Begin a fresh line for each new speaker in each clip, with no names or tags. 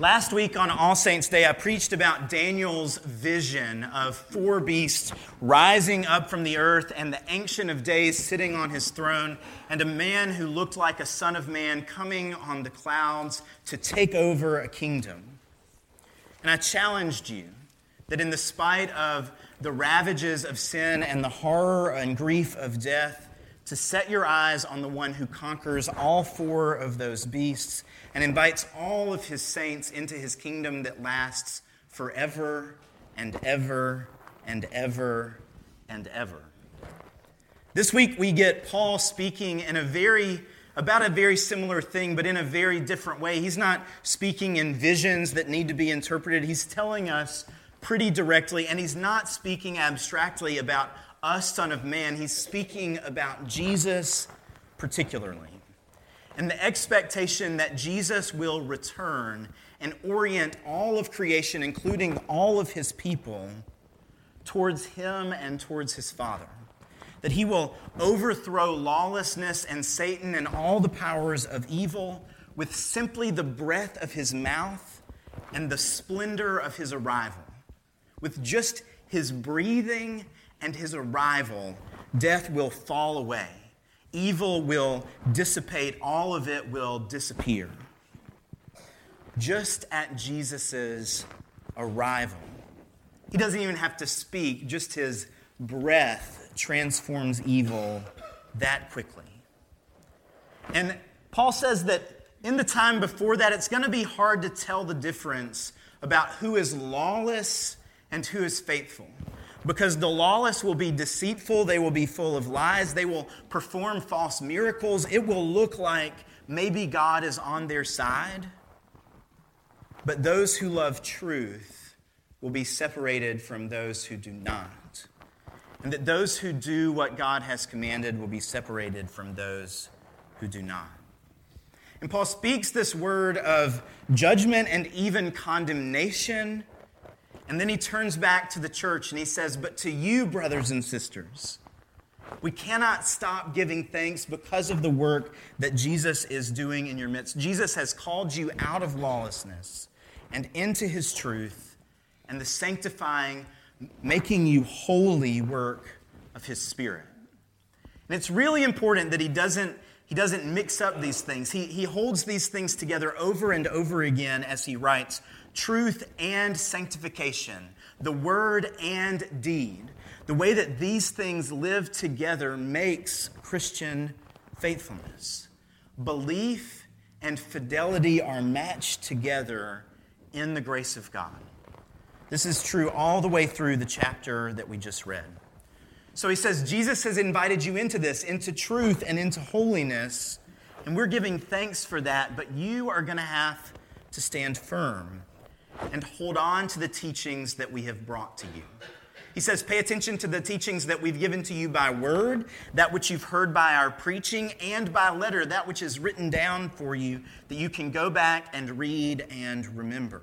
Last week on All Saints' Day, I preached about Daniel's vision of four beasts rising up from the earth and the Ancient of Days sitting on his throne, and a man who looked like a son of man coming on the clouds to take over a kingdom. And I challenged you that in the spite of the ravages of sin and the horror and grief of death, to set your eyes on the one who conquers all four of those beasts and invites all of his saints into his kingdom that lasts forever and ever and ever and ever. This week we get Paul speaking in a very about a very similar thing, but in a very different way. He's not speaking in visions that need to be interpreted. He's telling us pretty directly, and he's not speaking abstractly about us, Son of Man, he's speaking about Jesus particularly. And the expectation that Jesus will return and orient all of creation, including all of his people, towards him and towards his Father. That he will overthrow lawlessness and Satan and all the powers of evil with simply the breath of his mouth and the splendor of his arrival. With just his breathing and his arrival, death will fall away. Evil will dissipate, all of it will disappear. Just at Jesus' arrival. He doesn't even have to speak, just his breath transforms evil that quickly. And Paul says that in the time before that, it's going to be hard to tell the difference about who is lawless and who is faithful because the lawless will be deceitful, they will be full of lies, they will perform false miracles. It will look like maybe God is on their side. But those who love truth will be separated from those who do not. And that those who do what God has commanded will be separated from those who do not. And Paul speaks this word of judgment and even condemnation and then he turns back to the church and he says, But to you, brothers and sisters, we cannot stop giving thanks because of the work that Jesus is doing in your midst. Jesus has called you out of lawlessness and into his truth and the sanctifying, making you holy work of his spirit. And it's really important that he doesn't, he doesn't mix up these things. He, he holds these things together over and over again as he writes truth and sanctification, the word and deed. The way that these things live together makes Christian faithfulness. Belief and fidelity are matched together in the grace of God. This is true all the way through the chapter that we just read. So he says, Jesus has invited you into this, into truth and into holiness, and we're giving thanks for that, but you are going to have to stand firm and hold on to the teachings that we have brought to you. He says, Pay attention to the teachings that we've given to you by word, that which you've heard by our preaching, and by letter, that which is written down for you, that you can go back and read and remember.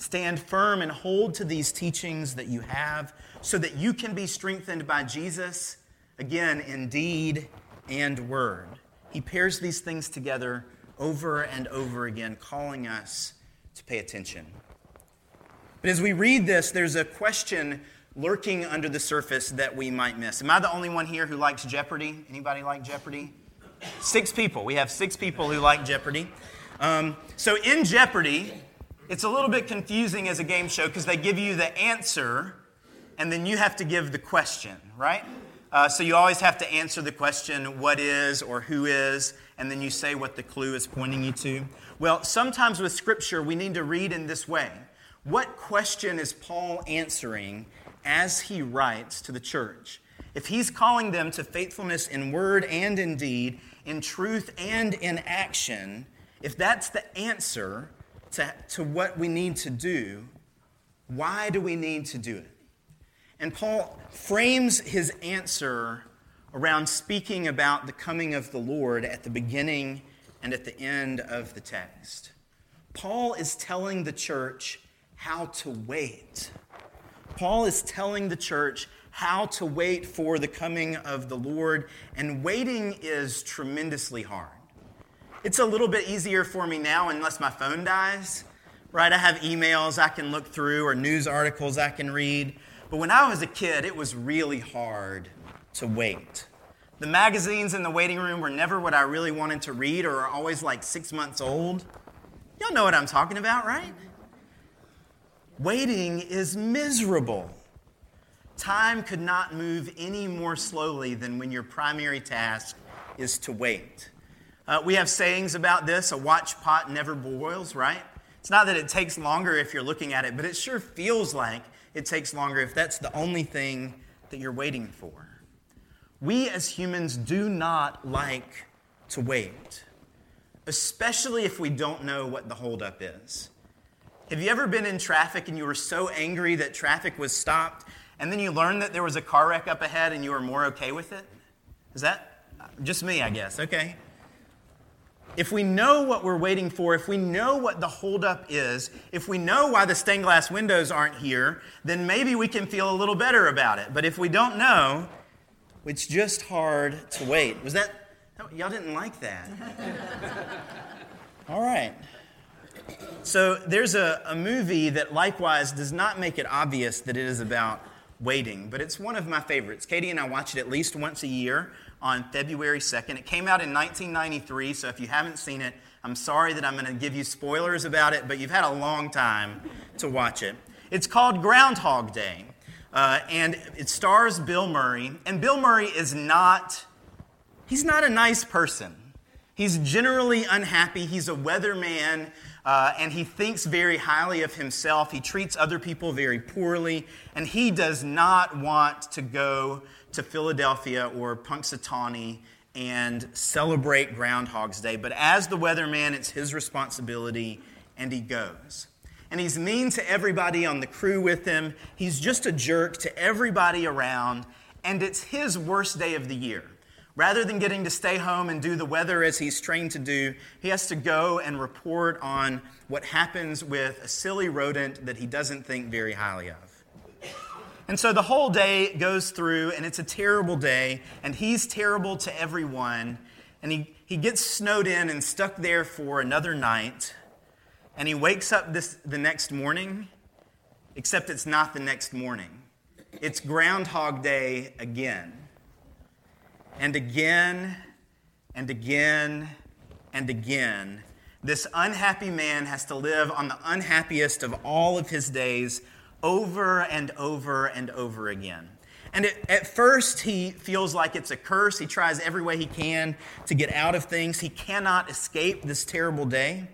Stand firm and hold to these teachings that you have so that you can be strengthened by Jesus, again, in deed and word. He pairs these things together over and over again, calling us to pay attention. But as we read this, there's a question lurking under the surface that we might miss. Am I the only one here who likes Jeopardy? Anybody like Jeopardy? Six people. We have six people who like Jeopardy. Um, so in Jeopardy, it's a little bit confusing as a game show because they give you the answer and then you have to give the question, right? Uh, so you always have to answer the question, what is or who is, and then you say what the clue is pointing you to. Well, sometimes with Scripture, we need to read in this way. What question is Paul answering as he writes to the church? If he's calling them to faithfulness in word and in deed, in truth and in action, if that's the answer to, to what we need to do, why do we need to do it? And Paul frames his answer around speaking about the coming of the Lord at the beginning and at the end of the text. Paul is telling the church how to wait. Paul is telling the church how to wait for the coming of the Lord, and waiting is tremendously hard. It's a little bit easier for me now unless my phone dies, right? I have emails I can look through or news articles I can read. But when I was a kid, it was really hard to wait. The magazines in the waiting room were never what I really wanted to read or are always like six months old. Y'all know what I'm talking about, right? Waiting is miserable. Time could not move any more slowly than when your primary task is to wait. Uh, we have sayings about this a watch pot never boils, right? It's not that it takes longer if you're looking at it, but it sure feels like it takes longer if that's the only thing that you're waiting for. We as humans do not like to wait, especially if we don't know what the holdup is. Have you ever been in traffic and you were so angry that traffic was stopped and then you learned that there was a car wreck up ahead and you were more okay with it? Is that just me, I guess? Okay. If we know what we're waiting for, if we know what the holdup is, if we know why the stained glass windows aren't here, then maybe we can feel a little better about it. But if we don't know, it's just hard to wait. Was that, oh, y'all didn't like that? All right. So there's a, a movie that likewise does not make it obvious that it is about waiting, but it's one of my favorites. Katie and I watch it at least once a year on February 2nd. It came out in 1993, so if you haven't seen it, I'm sorry that I'm going to give you spoilers about it, but you've had a long time to watch it. It's called Groundhog Day, uh, and it stars Bill Murray. And Bill Murray is not, he's not a nice person. He's generally unhappy. He's a weatherman uh, and he thinks very highly of himself. He treats other people very poorly, and he does not want to go to Philadelphia or Punxsutawney and celebrate Groundhog's Day. But as the weatherman, it's his responsibility, and he goes. And he's mean to everybody on the crew with him. He's just a jerk to everybody around, and it's his worst day of the year. Rather than getting to stay home and do the weather as he's trained to do, he has to go and report on what happens with a silly rodent that he doesn't think very highly of. And so the whole day goes through, and it's a terrible day, and he's terrible to everyone. And he, he gets snowed in and stuck there for another night. And he wakes up this, the next morning, except it's not the next morning. It's Groundhog Day again and again and again and again, this unhappy man has to live on the unhappiest of all of his days over and over and over again. And it, at first, he feels like it's a curse. He tries every way he can to get out of things. He cannot escape this terrible day.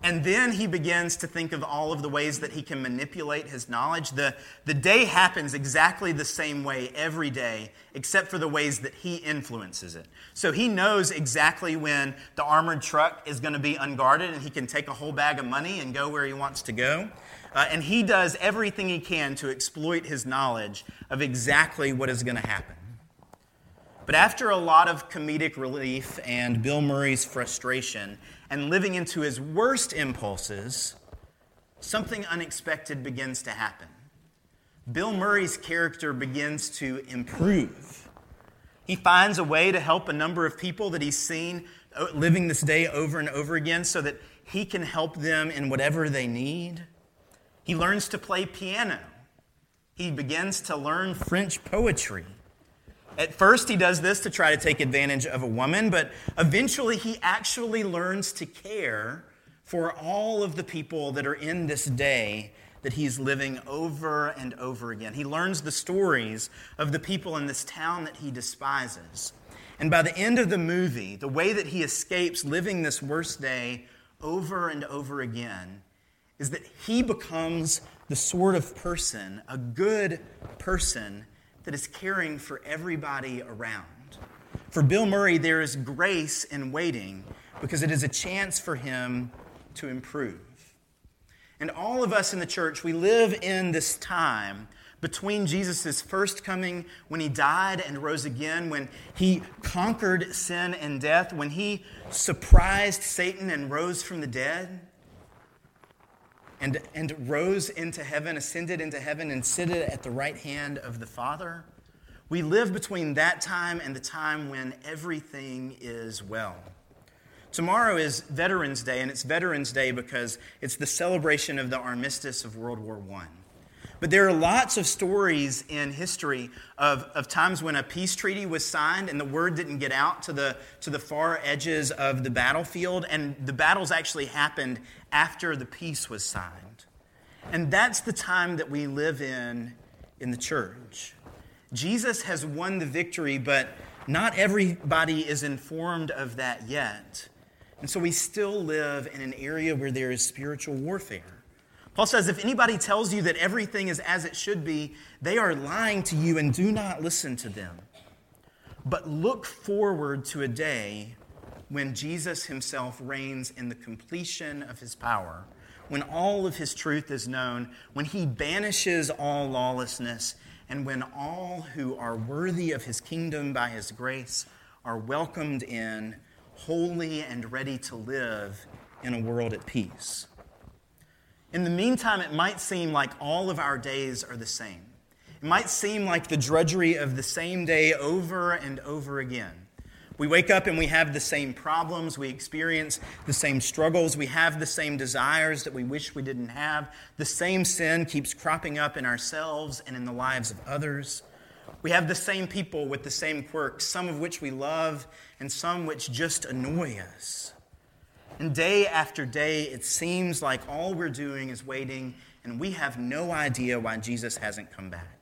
And then he begins to think of all of the ways that he can manipulate his knowledge. The, the day happens exactly the same way every day, except for the ways that he influences it. So he knows exactly when the armored truck is going to be unguarded and he can take a whole bag of money and go where he wants to go. Uh, and he does everything he can to exploit his knowledge of exactly what is going to happen. But after a lot of comedic relief and Bill Murray's frustration, and living into his worst impulses, something unexpected begins to happen. Bill Murray's character begins to improve. He finds a way to help a number of people that he's seen living this day over and over again so that he can help them in whatever they need. He learns to play piano. He begins to learn French poetry. At first, he does this to try to take advantage of a woman, but eventually, he actually learns to care for all of the people that are in this day that he's living over and over again. He learns the stories of the people in this town that he despises. And by the end of the movie, the way that he escapes living this worst day over and over again is that he becomes the sort of person, a good person that is caring for everybody around. For Bill Murray, there is grace in waiting because it is a chance for him to improve. And all of us in the church, we live in this time between Jesus' first coming, when he died and rose again, when he conquered sin and death, when he surprised Satan and rose from the dead, and, and rose into heaven, ascended into heaven, and seated at the right hand of the Father. We live between that time and the time when everything is well. Tomorrow is Veterans Day, and it's Veterans Day because it's the celebration of the armistice of World War I. But there are lots of stories in history of, of times when a peace treaty was signed and the word didn't get out to the, to the far edges of the battlefield, and the battles actually happened after the peace was signed. And that's the time that we live in in the church. Jesus has won the victory, but not everybody is informed of that yet. And so we still live in an area where there is spiritual warfare. Paul says, if anybody tells you that everything is as it should be, they are lying to you and do not listen to them. But look forward to a day when Jesus himself reigns in the completion of his power, when all of his truth is known, when he banishes all lawlessness, and when all who are worthy of his kingdom by his grace are welcomed in, holy and ready to live in a world at peace. In the meantime, it might seem like all of our days are the same. It might seem like the drudgery of the same day over and over again. We wake up and we have the same problems. We experience the same struggles. We have the same desires that we wish we didn't have. The same sin keeps cropping up in ourselves and in the lives of others. We have the same people with the same quirks, some of which we love and some which just annoy us. And day after day, it seems like all we're doing is waiting, and we have no idea why Jesus hasn't come back.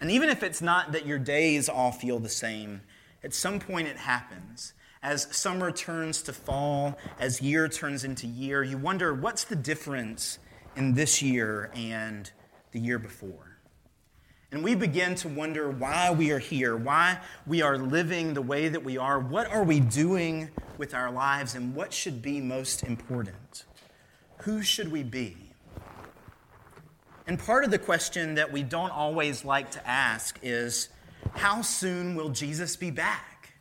And even if it's not that your days all feel the same, at some point it happens. As summer turns to fall, as year turns into year, you wonder what's the difference in this year and the year before? And we begin to wonder why we are here, why we are living the way that we are, what are we doing with our lives, and what should be most important? Who should we be? And part of the question that we don't always like to ask is how soon will Jesus be back?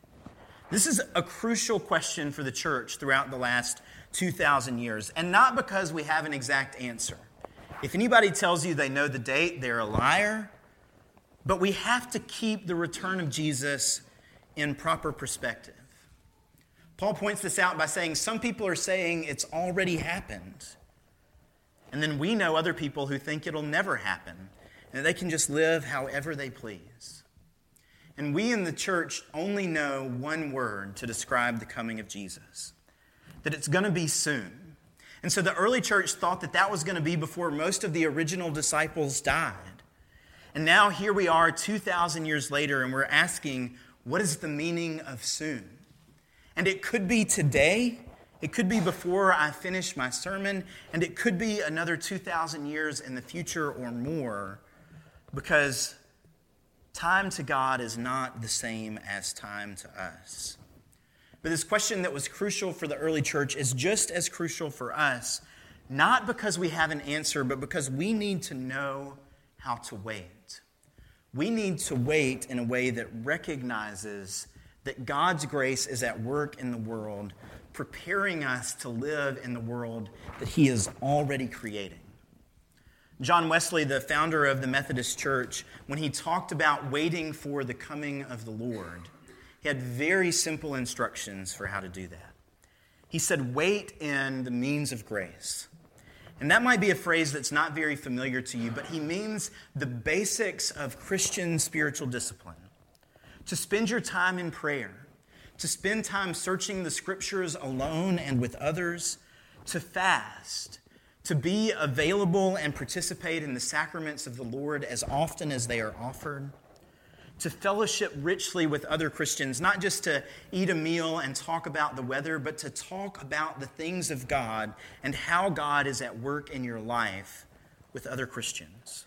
This is a crucial question for the church throughout the last 2,000 years, and not because we have an exact answer. If anybody tells you they know the date, they're a liar but we have to keep the return of Jesus in proper perspective. Paul points this out by saying some people are saying it's already happened. And then we know other people who think it'll never happen and they can just live however they please. And we in the church only know one word to describe the coming of Jesus that it's going to be soon. And so the early church thought that that was going to be before most of the original disciples died. And now here we are 2,000 years later, and we're asking, what is the meaning of soon? And it could be today, it could be before I finish my sermon, and it could be another 2,000 years in the future or more, because time to God is not the same as time to us. But this question that was crucial for the early church is just as crucial for us, not because we have an answer, but because we need to know how to wait. We need to wait in a way that recognizes that God's grace is at work in the world, preparing us to live in the world that He is already creating. John Wesley, the founder of the Methodist Church, when he talked about waiting for the coming of the Lord, he had very simple instructions for how to do that. He said, Wait in the means of grace. And that might be a phrase that's not very familiar to you, but he means the basics of Christian spiritual discipline. To spend your time in prayer, to spend time searching the scriptures alone and with others, to fast, to be available and participate in the sacraments of the Lord as often as they are offered to fellowship richly with other Christians, not just to eat a meal and talk about the weather, but to talk about the things of God and how God is at work in your life with other Christians.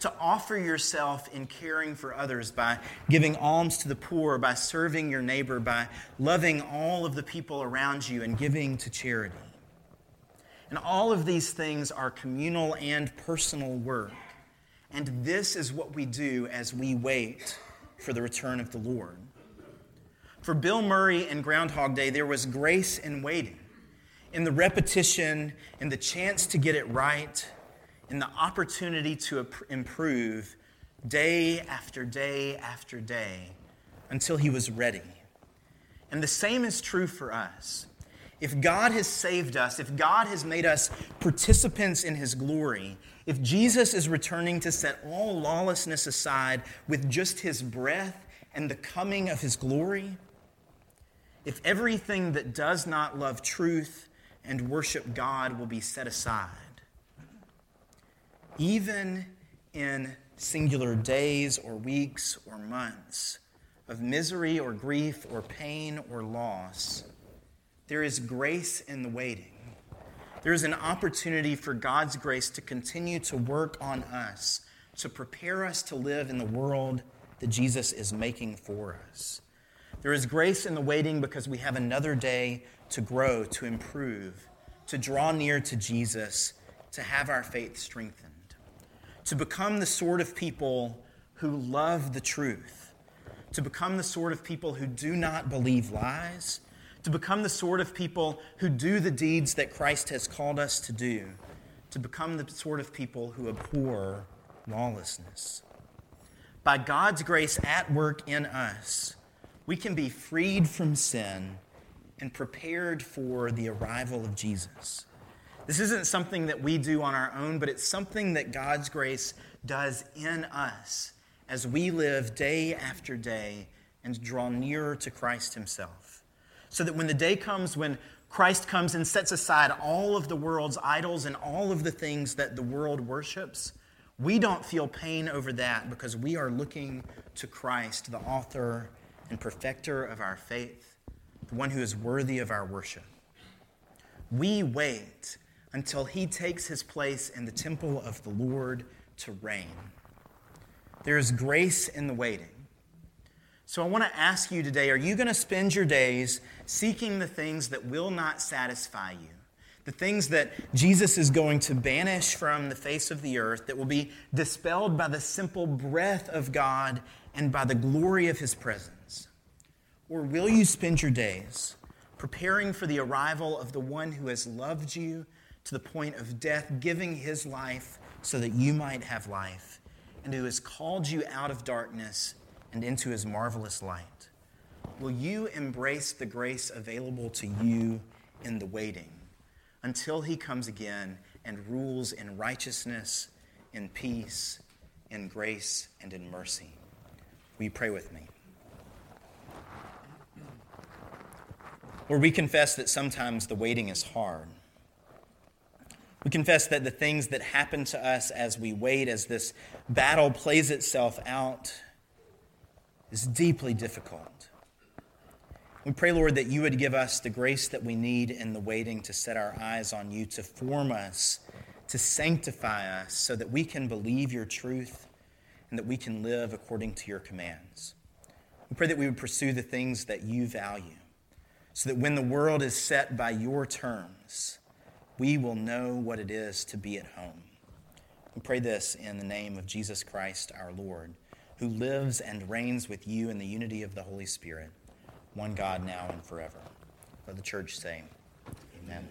To offer yourself in caring for others by giving alms to the poor, by serving your neighbor, by loving all of the people around you and giving to charity. And all of these things are communal and personal work. And this is what we do as we wait for the return of the Lord. For Bill Murray in Groundhog Day, there was grace in waiting, in the repetition, in the chance to get it right, in the opportunity to improve day after day after day until he was ready. And the same is true for us. If God has saved us, if God has made us participants in his glory, if Jesus is returning to set all lawlessness aside with just his breath and the coming of his glory, if everything that does not love truth and worship God will be set aside, even in singular days or weeks or months of misery or grief or pain or loss, there is grace in the waiting. There is an opportunity for God's grace to continue to work on us, to prepare us to live in the world that Jesus is making for us. There is grace in the waiting because we have another day to grow, to improve, to draw near to Jesus, to have our faith strengthened, to become the sort of people who love the truth, to become the sort of people who do not believe lies, to become the sort of people who do the deeds that Christ has called us to do, to become the sort of people who abhor lawlessness. By God's grace at work in us, we can be freed from sin and prepared for the arrival of Jesus. This isn't something that we do on our own, but it's something that God's grace does in us as we live day after day and draw nearer to Christ Himself. So that when the day comes when Christ comes and sets aside all of the world's idols and all of the things that the world worships, we don't feel pain over that because we are looking to Christ, the author and perfecter of our faith, the one who is worthy of our worship. We wait until he takes his place in the temple of the Lord to reign. There is grace in the waiting. So I want to ask you today are you going to spend your days seeking the things that will not satisfy you? The things that Jesus is going to banish from the face of the earth, that will be dispelled by the simple breath of God and by the glory of his presence? Or will you spend your days preparing for the arrival of the one who has loved you to the point of death, giving his life so that you might have life, and who has called you out of darkness and into his marvelous light? Will you embrace the grace available to you in the waiting until he comes again and rules in righteousness, in peace, in grace, and in mercy? Will you pray with me? where we confess that sometimes the waiting is hard. We confess that the things that happen to us as we wait, as this battle plays itself out, is deeply difficult. We pray, Lord, that you would give us the grace that we need in the waiting to set our eyes on you, to form us, to sanctify us, so that we can believe your truth and that we can live according to your commands. We pray that we would pursue the things that you value so that when the world is set by your terms, we will know what it is to be at home. We pray this in the name of Jesus Christ our Lord, who lives and reigns with you in the unity of the Holy Spirit, one God now and forever. Let the church say, Amen.